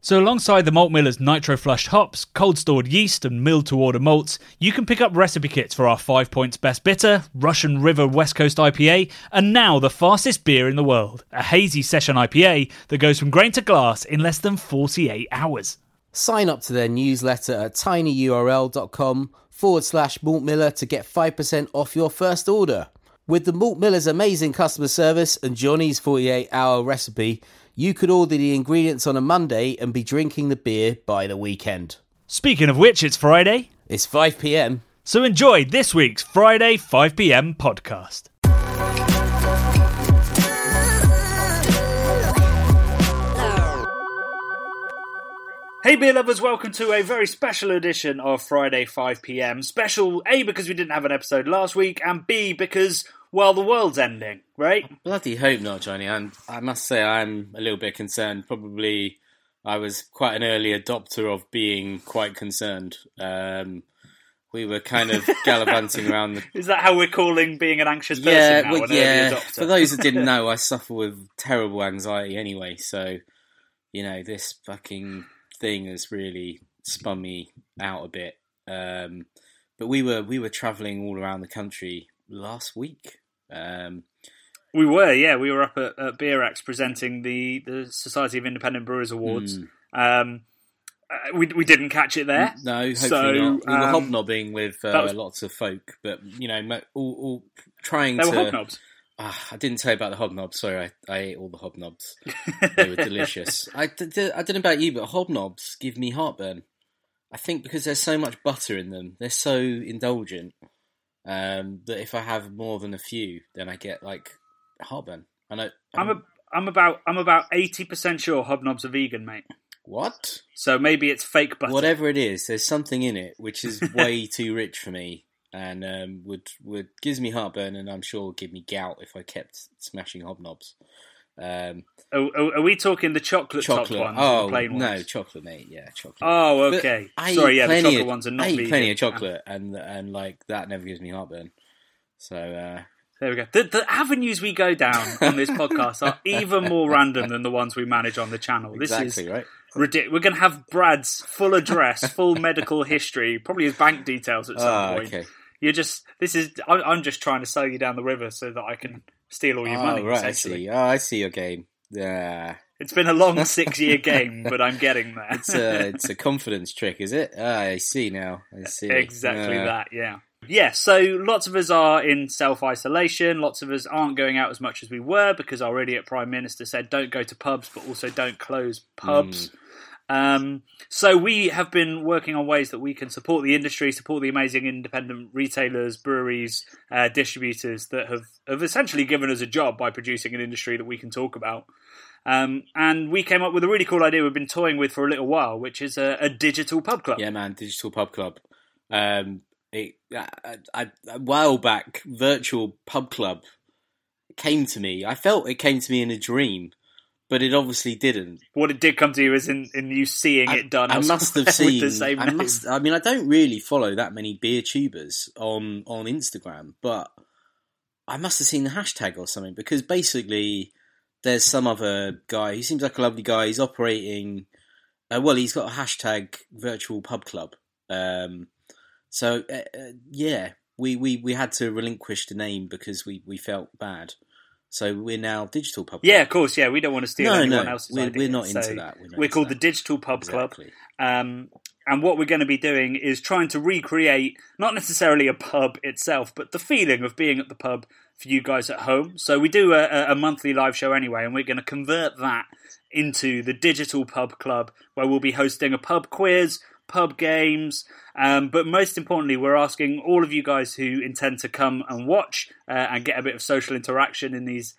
So, alongside the Malt Miller's nitro flushed hops, cold stored yeast, and milled to order malts, you can pick up recipe kits for our 5 points best bitter, Russian River West Coast IPA, and now the fastest beer in the world, a hazy session IPA that goes from grain to glass in less than 48 hours. Sign up to their newsletter at tinyurl.com forward slash Malt Miller to get 5% off your first order. With the Malt Miller's amazing customer service and Johnny's 48 hour recipe, you could order the ingredients on a Monday and be drinking the beer by the weekend. Speaking of which, it's Friday, It's 5 pm. so enjoy this week's Friday 5pm podcast. Hey beer lovers, welcome to a very special edition of Friday 5pm. Special A because we didn't have an episode last week, and B because, well, the world's ending, right? Bloody hope not, Johnny. And I must say, I'm a little bit concerned. Probably, I was quite an early adopter of being quite concerned. Um, we were kind of gallivanting around the. Is that how we're calling being an anxious person Yeah, now? well, an early yeah. adopter? For those that didn't know, I suffer with terrible anxiety anyway. So, you know, this fucking thing has really spun me out a bit. Um, but we were we were travelling all around the country last week. Um, We were, yeah, we were up at, at Beer X presenting the, the Society of Independent Brewers Awards. Hmm. Um, uh, we we didn't catch it there. No, hopefully So, not. We were um, hobnobbing with uh, was- lots of folk, but you know, all, all trying They to. were hobnobs. Ah, I didn't tell you about the hobnobs. Sorry, I, I ate all the hobnobs. they were delicious. I, d- d- I don't know about you, but hobnobs give me heartburn. I think because there's so much butter in them, they're so indulgent um, that if I have more than a few, then I get like heartburn. I know. I'm a, I'm about I'm about eighty percent sure hobnobs are vegan, mate. what? So maybe it's fake butter. Whatever it is, there's something in it which is way too rich for me, and um, would would gives me heartburn, and I'm sure would give me gout if I kept smashing hobnobs. Um, Are, we talking the chocolate, chocolate. topped ones? oh the plain no, chocolate, mate. Yeah, chocolate. Oh, okay. Sorry, yeah, the chocolate of- ones are not I eat vegan. plenty of chocolate, and and like that never gives me heartburn. So uh, There we go. The, the avenues we go down on this podcast are even more random than the ones we manage on the channel. This exactly is right. ridiculous. We're going to have Brad's full address, full medical history, probably his bank details at some Ah, point. okay. You're just this is. I'm just trying to sell you down the river so that I can steal all your oh, money. right. I see. Oh, I see your game. Yeah, it's been a long six year game, but I'm getting there. it's a it's a confidence trick, is it? Ah, I see now. I see. exactly Uh, that. Yeah. Yeah, so lots of us are in self isolation. Lots of us aren't going out as much as we were because our idiot prime minister said don't go to pubs, but also don't close pubs. Um, so we have been working on ways that we can support the industry, support the amazing independent retailers, breweries, uh, distributors that have, have essentially given us a job by producing an industry that we can talk about. Um, and we came up with a really cool idea we've been toying with for a little while, which is a, a digital pub club. Yeah, man, digital pub club. Um, it, I, I, a while back, virtual pub club came to me. I felt it came to me in a dream, but it obviously didn't. What it did come to you is in, in you seeing it done. I must have seen. the same I must. I mean, I don't really follow that many beer tubers on on Instagram, but I must have seen the hashtag or something because basically, there's some other guy. He seems like a lovely guy. He's operating. Uh, well, he's got a hashtag virtual pub club. Um, so uh, uh, yeah, we, we, we had to relinquish the name because we, we felt bad. So we're now digital pub. Yeah, of course. Yeah, we don't want to steal No, anyone no, else's we're, idea. we're not So into that. We're, We're called the. Digital Pub Club. Um, and what we're going to be doing is trying to recreate not necessarily a pub itself, but the feeling of being at the pub for you guys at home. So we do a, a monthly live show anyway, and we're going to convert that into the Digital Pub Club, where we'll be hosting a pub quiz, pub games, um, but most importantly, we're asking all of you guys who intend to come and watch uh, and get a bit of social interaction in these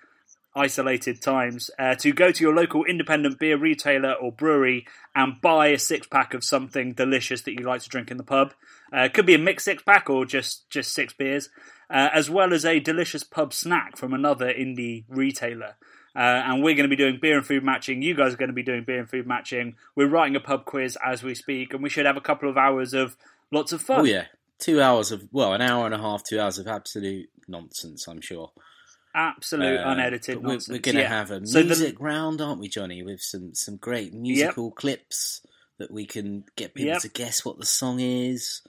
isolated times uh, to go to your local independent beer retailer or brewery and buy a six pack of something delicious that you like to drink in the pub. Uh, it could be a mixed six pack or just just six beers, uh, as well as a delicious pub snack from another indie retailer. Uh, and we're going to be doing beer and food matching. You guys are going to be doing beer and food matching. We're writing a pub quiz as we speak, and we should have a couple of hours of lots of fun. Oh yeah, two hours of well, an hour and a half, two hours of absolute nonsense. I'm sure. Absolute Uh, unedited we're, nonsense. we're going to yeah. have a So the- music round, aren't we, Johnny? With some some great musical clips that we can get people Yep. to guess what the song is.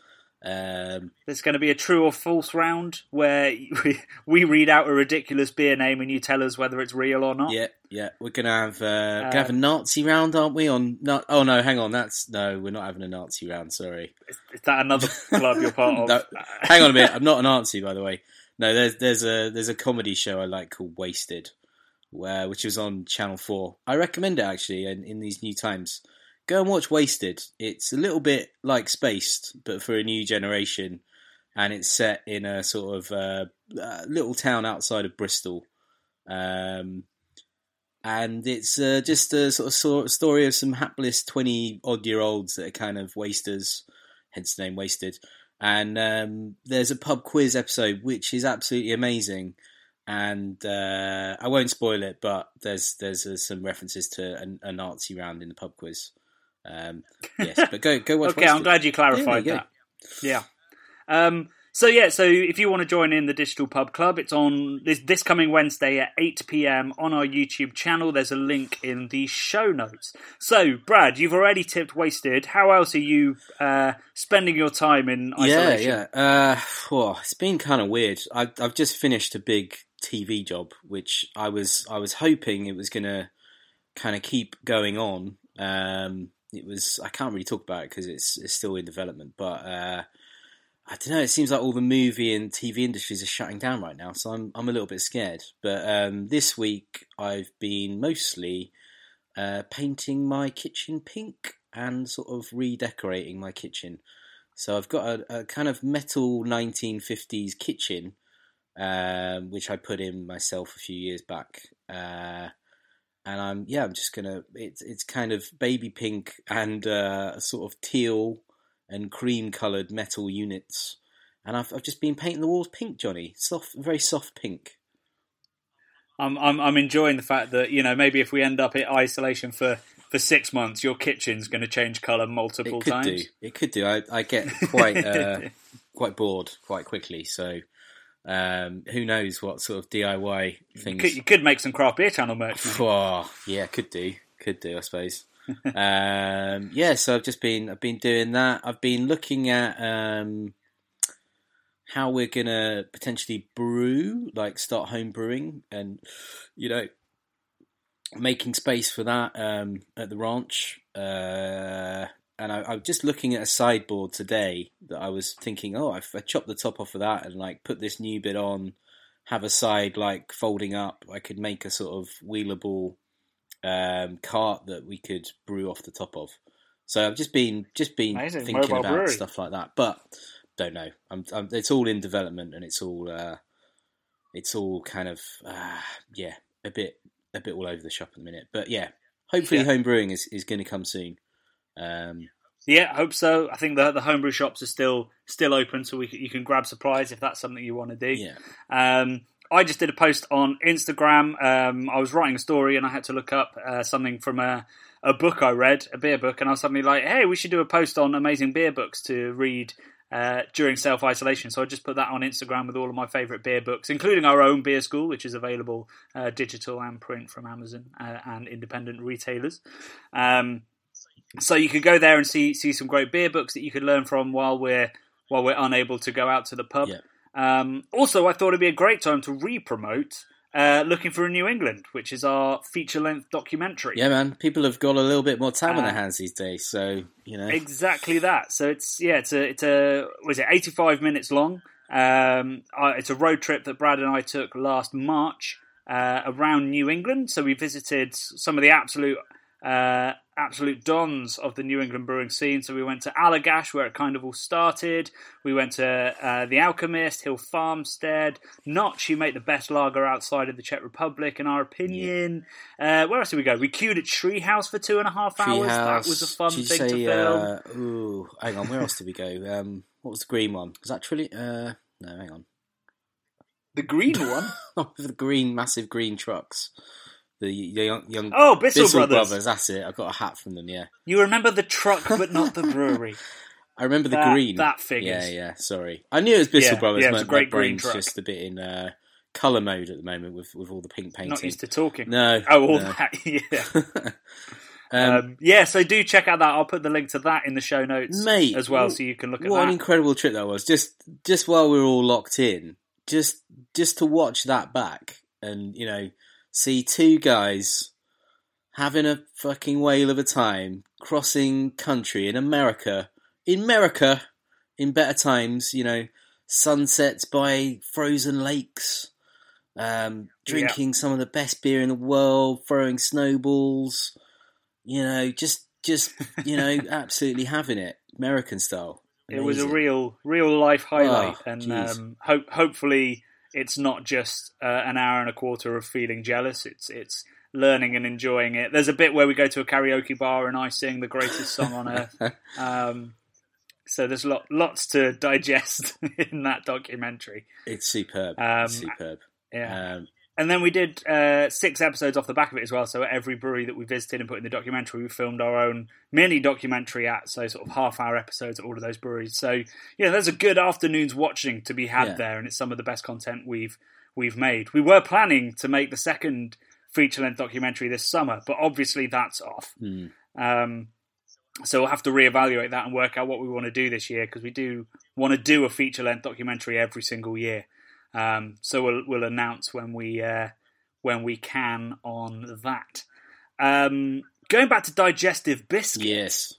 Um, There's going to be a true or false round where we, we read out a ridiculous beer name and you tell us whether it's real or not. yeah, yeah, we're gonna have uh, gonna have a Nazi round, aren't we? On no, oh no, hang on, that's no, we're not having a Nazi round. Sorry, Is that another club you're part of? No, hang on a minute, I'm not a Nazi, by the way. No, there's there's a there's a comedy show I like called Wasted, where which was on Channel Four. I recommend it actually, in, in these new times. Go and watch Wasted. It's a little bit like Spaced, but for a new generation, and it's set in a sort of uh, uh, little town outside of Bristol. Um, and it's uh, just a sort of so- story of some hapless twenty odd year olds that are kind of wasters, hence the name Wasted. And um, there's a pub quiz episode which is absolutely amazing, and uh, I won't spoil it, but there's there's uh, some references to a, a Nazi round in the pub quiz. Um, yes, but go go watch. okay, I'm glad you clarified that. Yeah. Um, so yeah, so if you want to join in the Digital Pub Club, it's on this this coming Wednesday at 8 p.m. on our YouTube channel. There's a link in the show notes. So, Brad, you've already tipped wasted. How else are you uh, spending your time in isolation? Yeah, yeah. Uh, well, it's been kind of weird. I've I've just finished a big TV job, which I was I was hoping it was gonna kind of keep going on. Um, it was I can't really talk about it because it's it's still in development, but uh, I don't know. It seems like all the movie and TV industries are shutting down right now, so I'm I'm a little bit scared. But um, this week I've been mostly uh, painting my kitchen pink and sort of redecorating my kitchen. So I've got a, a kind of metal 1950s kitchen, um, which I put in myself a few years back. Uh, and I'm yeah, I'm just gonna. It's it's kind of baby pink and uh, sort of teal and cream coloured metal units. And I've I've just been painting the walls pink, Johnny. Soft, very soft pink. I'm, I'm I'm enjoying the fact that you know maybe if we end up in isolation for for six months, your kitchen's going to change colour multiple It could times. do. It could do. I, I get quite uh, quite bored quite quickly. So um, who knows what sort of DIY You things. could, you could make some craft beer channel merch. Oh, yeah, could do, could do, I suppose. um, yeah, so I've just been, I've been doing that. I've been looking at um, how we're gonna potentially brew, like start home brewing, and you know, making space for that um, at the ranch. Uh, and I, I was just looking at a sideboard today that I was thinking, oh, if I chop the top off of that and like put this new bit on, have a side like folding up, I could make a sort of wheelable um, cart that we could brew off the top of. So I've just been just been Amazing. thinking Mobile about brewery. stuff like that, but don't know. I'm, I'm, it's all in development and it's all uh, it's all kind of uh, yeah a bit a bit all over the shop at the minute. But yeah, hopefully Yeah. home brewing is, is going to come soon. Um, Yeah, I hope so. I think the the homebrew shops are still still open, so we you can grab supplies if that's something you want to do. yeah, Um, I just did a post on Instagram. Um, I was writing a story and I had to look up uh, something from a, a book I read, a beer book, and I was suddenly like, hey, we should do a post on amazing beer books to read uh, during self isolation. So I just put that on Instagram with all of my favourite beer books, including our own beer school, which is available uh, digital and print from Amazon uh, and independent retailers. Um, so you could go there and see see some great beer books that you could learn from while we're while we're unable to go out to the pub. Yeah. Um, also, I thought it'd be a great time to re-promote uh, "Looking for a New England," which is our feature-length documentary. yeah, man. People have got a little bit more time on their Uh, hands these days, so you know. Exactly that. So it's yeah, it's a it's a was it eighty five minutes long. Um, I, it's a road trip that Brad and I took last March uh, around New England. So we visited some of the absolute uh, absolute dons of the New England brewing scene. So we went to Allagash, where it kind of all started. We went to uh, The Alchemist, Hill Farmstead. Notch, who make the best lager outside of the Czech Republic, in our opinion. Uh, where else did we go? We queued at Tree House for two and a half hours. That was a fun Did you thing say, to film. Uh, ooh, hang on. Where else did we go? Um, what was the green one? Was that Trilly? Uh, no, hang on. the green one. the green, massive green trucks. The, the young, young Oh, Bissell, Bissell Brothers. That's it. I got a hat from them. Yeah, You remember the truck, but not the brewery. I remember the That- green. that figures. Yeah, yeah. Sorry, I knew it was Bissell Yeah, Brothers. yeah, it my, a great my green truck. just a bit in uh, color mode at the moment with with all the pink painting. not used to talking. No. Oh, all no. that. Yeah. um, Um, yeah, so do check out that. I'll put the link to that in the show notes Mate, as well, so you can look at what an incredible trip that was! Just just while we were all locked in, just just to watch that back and you know see two guys having a fucking whale of a time crossing country in America, in America, in better times. You know, sunsets by frozen lakes, um, drinking some of the best beer in the world, throwing snowballs. You know, just just you know, absolutely having it, American style. it was a real, real life highlight, Oh, and um, hope hopefully it's not just uh, an hour and a quarter of feeling jealous. It's it's learning and enjoying it. There's a bit where we go to a karaoke bar and I sing the greatest song on earth. Um, so there's lot, lots to digest in that documentary. It's superb. Um, it's superb. Yeah. Um, And then we did uh, six episodes off the back of it as well. So every brewery that we visited and put in the documentary, we filmed our own mini documentary at. So sort of half hour episodes at all of those breweries. So yeah, there's a good afternoon's watching to be had Yeah. there, and it's some of the best content we've we've made. We were planning to make the second feature length documentary this summer, but obviously that's off. hmm. Um, so we'll have to reevaluate that and work out what we want to do this year because we do want to do a feature length documentary every single year. Um, so we'll we'll announce when we uh, when we can on that. Um, going back to digestive biscuit. Yes.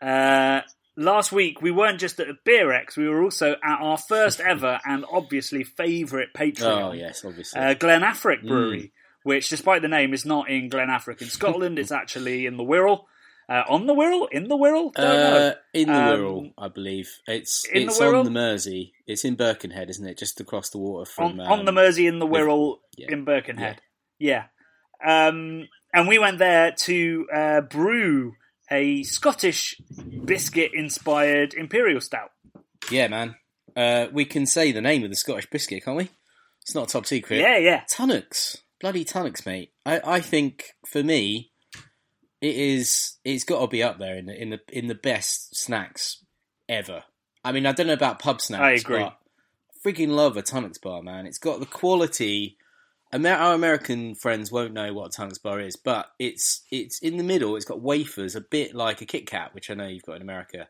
Uh, last week we weren't just at a Beer X, we were also at our first ever and obviously favourite Patreon. Oh, yes, obviously. Uh, Glen Affric Brewery, which, despite the name, is not in Glen Affric in Scotland. it's actually in the Wirral. Uh, on the Wirral? In the Wirral? Uh, in the Um, Wirral, I believe. It's in the it's on the Mersey. It's in Birkenhead, isn't it? Just across the water from. On, on um, the Mersey in the Wirral yeah. in Birkenhead. Yeah. Um, and we went there to uh, brew a Scottish biscuit inspired Imperial Stout. Yeah, man. Uh, we can say the name of the Scottish biscuit, can't we? It's not top secret. Yeah, yeah. Tunnocks. Bloody Tunnocks, mate. I, I think for me, it is. It's got to be up there in the in the in the best snacks ever. I mean, I don't know about pub snacks. I agree. But I freaking love a Tunnocks bar, man. It's got the quality. Amer- our American friends won't know what a Tunnocks bar is, but it's it's in the middle. It's got wafers, a bit like a Kit Kat, which I know you've got in America.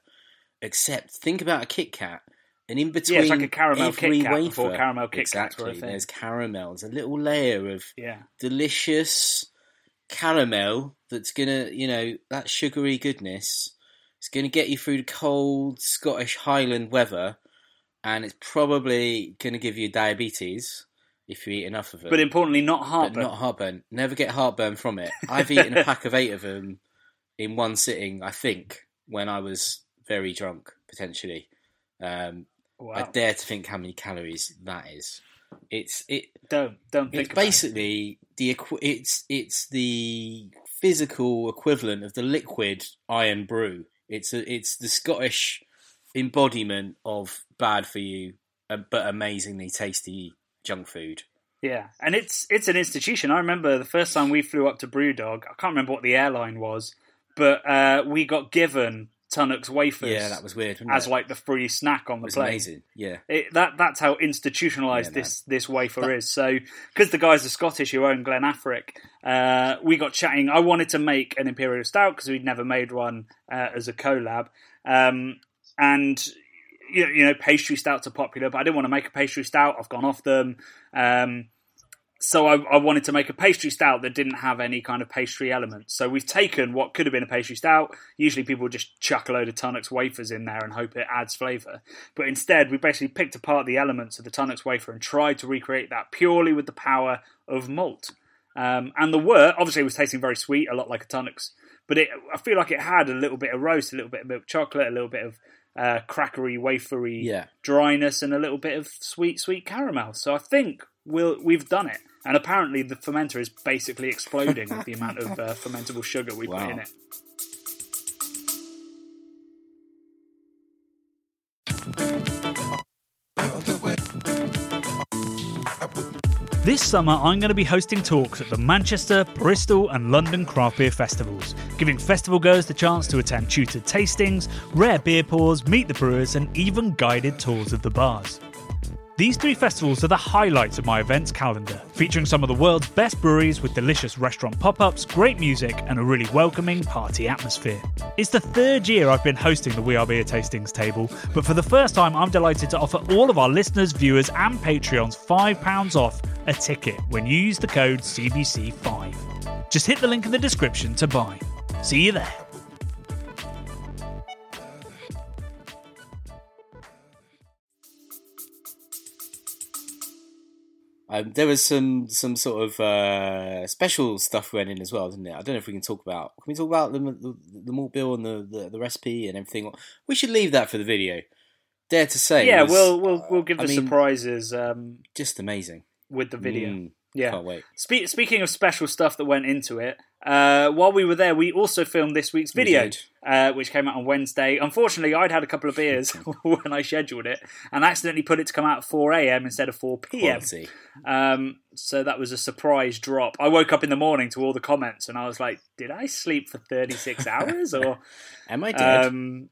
Except think about a Kit Kat, and in between Yeah, it's like a caramel every Kit Kat wafer, before caramel Kit exactly. There's caramels, a little layer of Yeah. delicious caramel that's gonna, you know, that sugary goodness. It's gonna get you through the cold Scottish Highland weather, and it's probably gonna give you diabetes if you eat enough of it. But importantly, not But heartburn. not heartburn. Never get heartburn from it. I've eaten a pack of eight of them in one sitting. I think when I was very drunk, potentially. Um, wow. I dare to think how many calories that is. It's it. Don't don't think It's about it. basically the it's it's the physical equivalent of the liquid Irn-Bru. It's a, it's the Scottish embodiment of bad for you, uh, but amazingly tasty junk food. Yeah, and it's it's an institution. I remember the first time we flew up to Brewdog. I can't remember what the airline was, but uh, we got given Tunnocks wafers. Yeah, that was weird. as it? like the free snack on the plane. amazing. Yeah, It, that that's how institutionalized Yeah, this this wafer is. So because the guys are Scottish who own Glen Affric, uh, we got chatting. I wanted to make an imperial stout because we'd never made one uh, as a collab, um, and you know, you know pastry stouts are popular, but I didn't want to make a pastry stout. I've gone off them. Um, so I, I wanted to make a pastry stout that didn't have any kind of pastry elements. So we've taken what could have been a pastry stout. Usually people just chuck a load of Tunnocks wafers in there and hope it adds flavour. But instead we basically picked apart the elements of the Tunnocks wafer and tried to recreate that purely with the power of malt. Um, and the wort, obviously was tasting very sweet, a lot like a Tunnocks but it, I feel like it had a little bit of roast, a little bit of milk chocolate, a little bit of uh, crackery, wafery Yeah. dryness, and a little bit of sweet, sweet caramel. So I think we'll we've done it. And apparently, the fermenter is basically exploding with the amount of uh, fermentable sugar we put in it. This summer, I'm going to be hosting talks at the Manchester, Bristol, and London craft beer festivals, giving festival goers the chance to attend tutored tastings, rare beer pours, meet the brewers, and even guided tours of the bars. These three festivals are the highlights of my events calendar, featuring some of the world's best breweries with delicious restaurant pop ups, great music, and a really welcoming party atmosphere. It's the third year I've been hosting the We Are Beer Tastings table, but for the first time, I'm delighted to offer all of our listeners, viewers, and Patreons £5 off a ticket when you use the code CBC5. Just hit the link in the description to buy. See you there. Um, there was some some sort of uh, special stuff went in as well, didn't it? I don't know if we can talk about. Can we talk about the the, the malt bill and the, the, the recipe and everything? We should leave that for the video. Dare to say, Yeah, was, we'll we'll we'll give I the mean, surprises um, just amazing. with the video. Mm, yeah. can't wait. Spe- speaking of special stuff that went into it, uh, while we were there, we also filmed this week's video, uh, which came out on Wednesday. Unfortunately, I'd had a couple of beers when I scheduled it and accidentally put it to come out at 4 a.m. instead of 4 p.m. Um, so that was a surprise drop. I woke up in the morning to all the comments and I was like, did I sleep for 36 hours? Or Am I dead? um,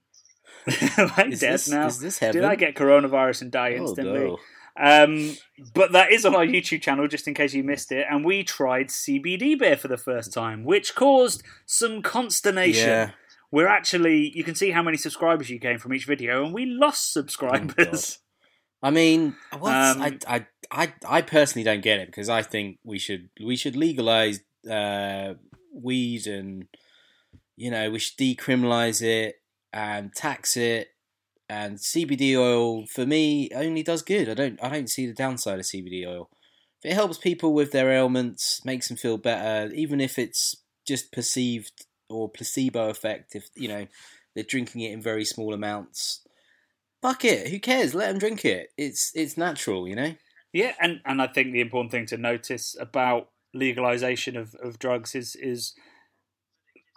am I is dead this, now? Is this heaven? Did I get coronavirus and die Oh, instantly? no. Um, but that is on our YouTube channel, just in case you missed it. And we tried CBD beer for the first time, which caused some consternation. Yeah. We're actually, you can see how many subscribers you gain from each video, and we lost subscribers. I mean, Um, I, I, I, I personally don't get it because I think we should we should legalize uh, weed and you know we should decriminalize it and tax it and CBD oil for me only does good. I don't I don't see the downside of CBD oil. If it helps people with their ailments, makes them feel better, even if it's just perceived or placebo effect, if you know they're drinking it in very small amounts. Fuck it, who cares? Let them drink it. It's it's natural, you know. Yeah, and, and I think the important thing to notice about legalization of, of drugs is is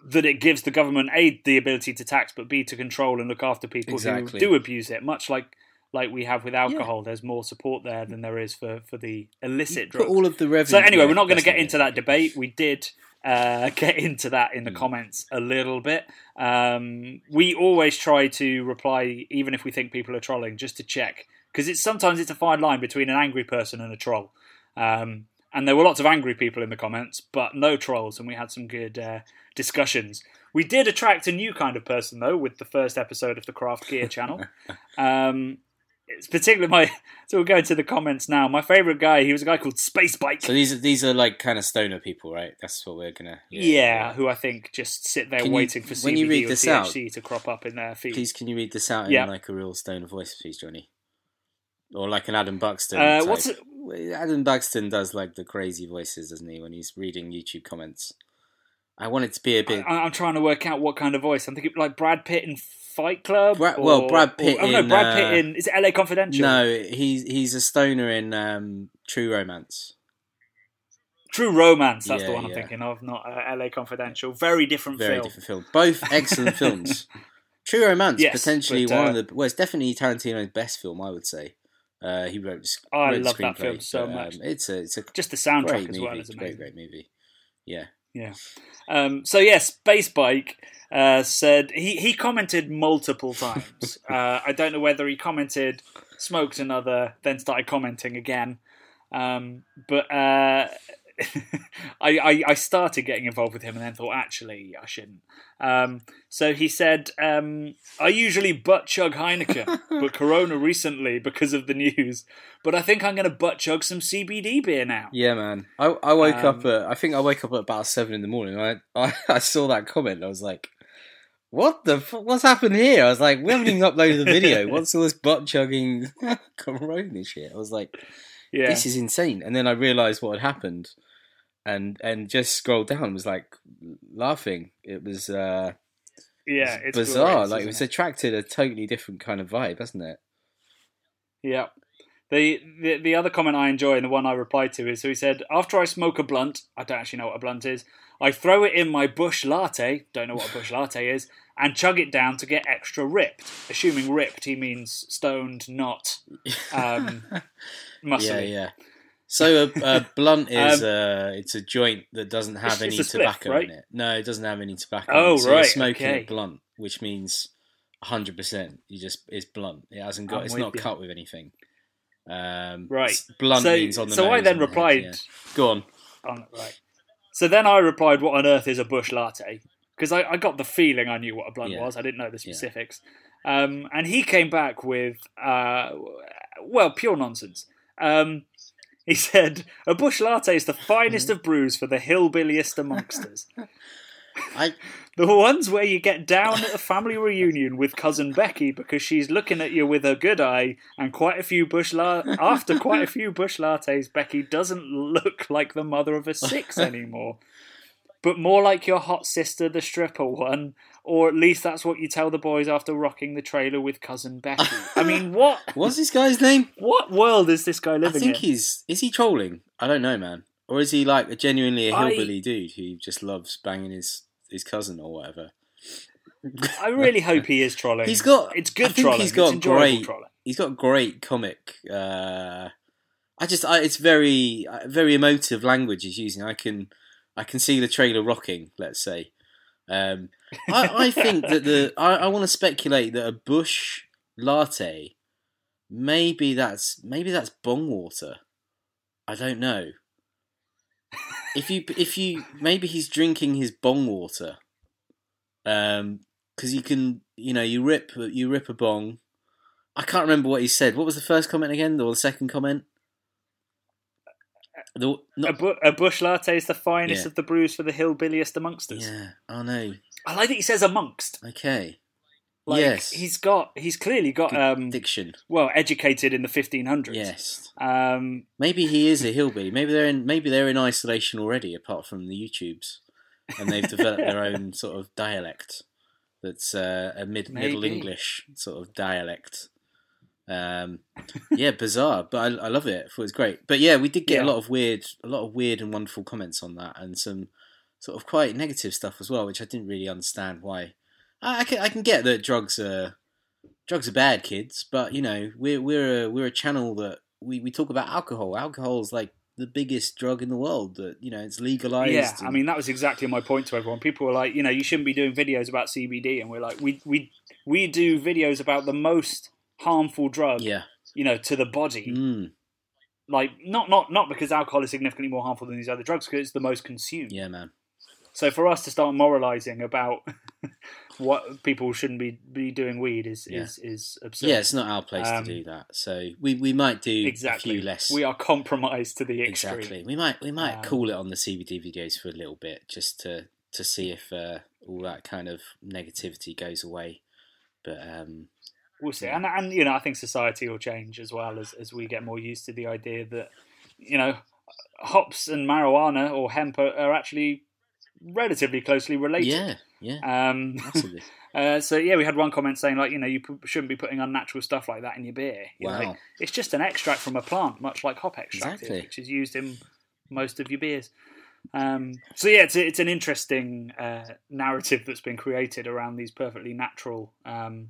that it gives the government a the ability to tax, but b to control and look after people Exactly. who do abuse it. Much like like we have with alcohol, there's more support there than there is for, for the illicit Put drugs. all of the revenue. So anyway, we're not going to get into that debate. We did uh, get into that in the Mm. comments a little bit. Um, we always try to reply, even if we think people are trolling, just to check because it's sometimes it's a fine line between an angry person and a troll. Um, and there were lots of angry people in the comments, but no trolls, and we had some good uh, discussions. We did attract a new kind of person though with the first episode of the Craft Gear channel. Um, it's particularly my. So we'll go into the comments now. My favourite guy, he was a guy called Space Bike. So these are these are like kind of stoner people, right? That's what we're gonna. Yeah, who I think just sit there Can you- waiting for when you read this out- to crop up in their feed. Please, can you read this out in Yeah. like a real stoner voice, please, Johnny? Or like an Adam Buxton. Uh, what's it- Adam Buxton does like the crazy voices, doesn't he, when he's reading YouTube comments? I want it to be a bit. I, I'm trying to work out what kind of voice. I'm thinking like Brad Pitt in Fight Club. Bra- well, Brad Pitt Or, oh no, in, Brad uh, Pitt in is it LA Confidential? no, he's he's a stoner in um, True Romance. True Romance. That's the Yeah, one I'm yeah. thinking of, not uh, LA Confidential. Very different film. Very film. different film. Both excellent films. True Romance, Yes, potentially but, one uh, of the well, it's definitely Tarantino's best film, I would say. Uh, he wrote. Oh, I wrote the love that film so but, much. Um, it's a it's a Just the soundtrack as movie. well is great, great movie. Yeah. Yeah. Um, so yeah, Space Bike uh, said he, he commented multiple times. uh, I don't know whether he commented, smoked another, then started commenting again. Um, but uh, I, I I started getting involved with him and then thought actually I shouldn't. Um, so he said um, I usually butt chug Heineken, but Corona recently because of the news. But I think I'm going to butt chug some CBD beer now. Yeah, man. I I woke up Um, at I think I woke up at about seven in the morning. I I, I saw that comment. and I was like, "What the? F- what's happened here?" I was like, "We haven't even uploaded the video. What's all this butt chugging corona shit?" I was like, Yeah. "This is insane." And then I realised what had happened. And and just scrolled down was like laughing. It was uh, Yeah, it's bizarre. glorious, like isn't it's it? attracted a totally different kind of vibe, hasn't it? Yeah. The, the the other comment I enjoy and the one I replied to is so he said, After I smoke a blunt, I don't actually know what a blunt is, I throw it in my bush latte, don't know what a bush latte is, and chug it down to get extra ripped. Assuming ripped, he means stoned, not um, muscly. Yeah, yeah. So a, a blunt is Um, uh, it's a joint that doesn't have any spliff, tobacco right? in it. No, it doesn't have any tobacco. Oh, in it. So right, You're smoking okay. a blunt, which means hundred percent. You just it's blunt. It hasn't got. I'm it's not you. cut with anything. Um, Right. Blunt so, means on the so I then the head, replied, yeah. Go on. on, right. So then I replied, "What on earth is a bush latte?" Because I, I got the feeling I knew what a blunt Yeah. was. I didn't know the Yeah. specifics. Um, and he came back with, uh, well, pure nonsense. Um, he said, "A bush latte is the finest of brews for the hillbilliest amongst us. I The ones where you get down at a family reunion with cousin Becky because she's looking at you with her good eye, and quite a few bush la- after quite a few bush lattes, Becky doesn't look like the mother of a six anymore, but more like your hot sister, the stripper one, or at least that's what you tell the boys after rocking the trailer with cousin Becky. I mean, what what's this guy's name? what world is this guy living in? I think in? he's is he trolling? I don't know, man. Or is he like a genuinely a hillbilly dude who just loves banging his his cousin or whatever? I really hope he is trolling. He's got- it's I good think trolling. he's got great- trolling. he's got great comic. Uh, I just, I, it's very, uh, very emotive language he's using. I can, I can see the trailer rocking. Let's say. Um, I, I think that the, I, I want to speculate that a bush latte, maybe that's, maybe that's bong water. I don't know. If you, if you, maybe he's drinking his bong water. Um, because you can, you know, you rip, you rip a bong. I can't remember what he said. What was the first comment again, or the second comment? The, A, bu- a bush latte is the finest Yeah. of the brews for the hillbilliest amongst us. yeah. Oh know. I like that he says amongst. Okay. Like, yes. he's got, he's clearly got, um, diction. well, educated in the 1500s. Yes. Um, Maybe he is a hillbilly. Maybe they're in. Maybe they're in isolation already, apart from the YouTubes, and they've developed their own sort of dialect. That's uh, a mid Middle English sort of dialect. Um, yeah, bizarre, but I, I love it. I thought it was great. But yeah, we did get Yeah. a lot of weird, a lot of weird and wonderful comments on that, and some sort of quite negative stuff as well, which I didn't really understand why. I, I can I can get that drugs are drugs are bad, kids, but you know we're we're a, we're a channel that we, we talk about alcohol. Alcohol is like the biggest drug in the world. That you know it's legalized. yeah, I mean, that was exactly my point to everyone. People were like, you know, you shouldn't be doing videos about CBD. And we're like, we, we, we do videos about the most harmful drug, yeah, you know, to the body. mm, Like, not, not, not because alcohol is significantly more harmful than these other drugs, because it's the most consumed. yeah, man. So for us to start moralizing about what people shouldn't be, be doing weed is Yeah. is, is absurd. Yeah, it's not our place Um, to do that. So we, we might do exactly. a few less. We are compromised to the extreme. exactly. We might we might Um, call it on the CBD videos for a little bit just to to see if uh, all that kind of negativity goes away. But um, We'll see, and and you know, I think society will change as well as as we get more used to the idea that you know, hops and marijuana or hemp are, are actually relatively closely related. yeah, yeah, Um, absolutely. uh, so yeah, we had one comment saying like, you know, you p- shouldn't be putting unnatural stuff like that in your beer. You know, Wow. it's just an extract from a plant, much like hop extract, Exactly. which is used in most of your beers. Um, so yeah, it's it's an interesting uh, narrative that's been created around these perfectly natural um,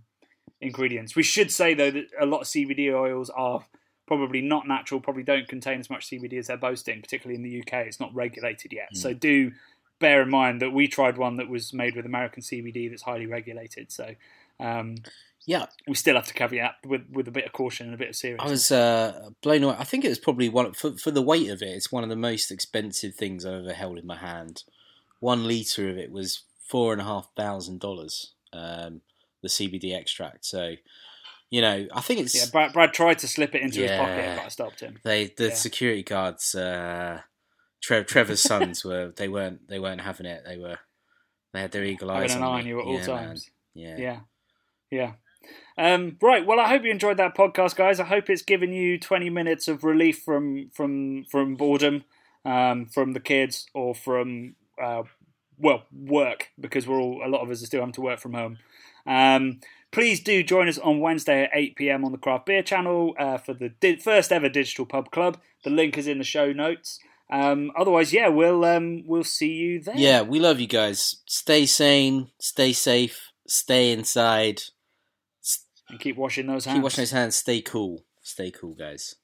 ingredients. We should say though that a lot of CBD oils are probably not natural, probably don't contain as much CBD as they're boasting, particularly in the UK. It's not regulated yet, so do bear in mind that we tried one that was made with American CBD that's highly regulated. So um, Yeah, we still have to caveat with with a bit of caution and a bit of seriousness. I was uh, blown away. I think it was probably one for for the weight of it. It's one of the most expensive things I've ever held in my hand. One liter of it was four and a half thousand dollars. Um, the CBD extract. So, you know, I think it's yeah, Brad, Brad tried to slip it into his pocket, but I stopped him. they the yeah. security guards. Uh, Tre- Trevor's sons were they weren't they weren't having it. They were they had their eagle eyes Having an eye on you at all Yeah, man. times. Yeah. Yeah, yeah. Um, right. Well, I hope you enjoyed that podcast, guys. I hope it's given you 20 minutes of relief from from from boredom. um, from the kids or from uh, well work because we're all a lot of us are still having to work from home. Um, please do join us on Wednesday at 8 pm on the Craft Beer channel uh, for the di- first ever digital pub club. The link is in the show notes. Um, otherwise, yeah, we'll um, we'll see you there. Yeah, we love you guys. Stay sane, stay safe, stay inside, and keep washing those hands. keep washing those hands. Stay cool, stay cool, guys.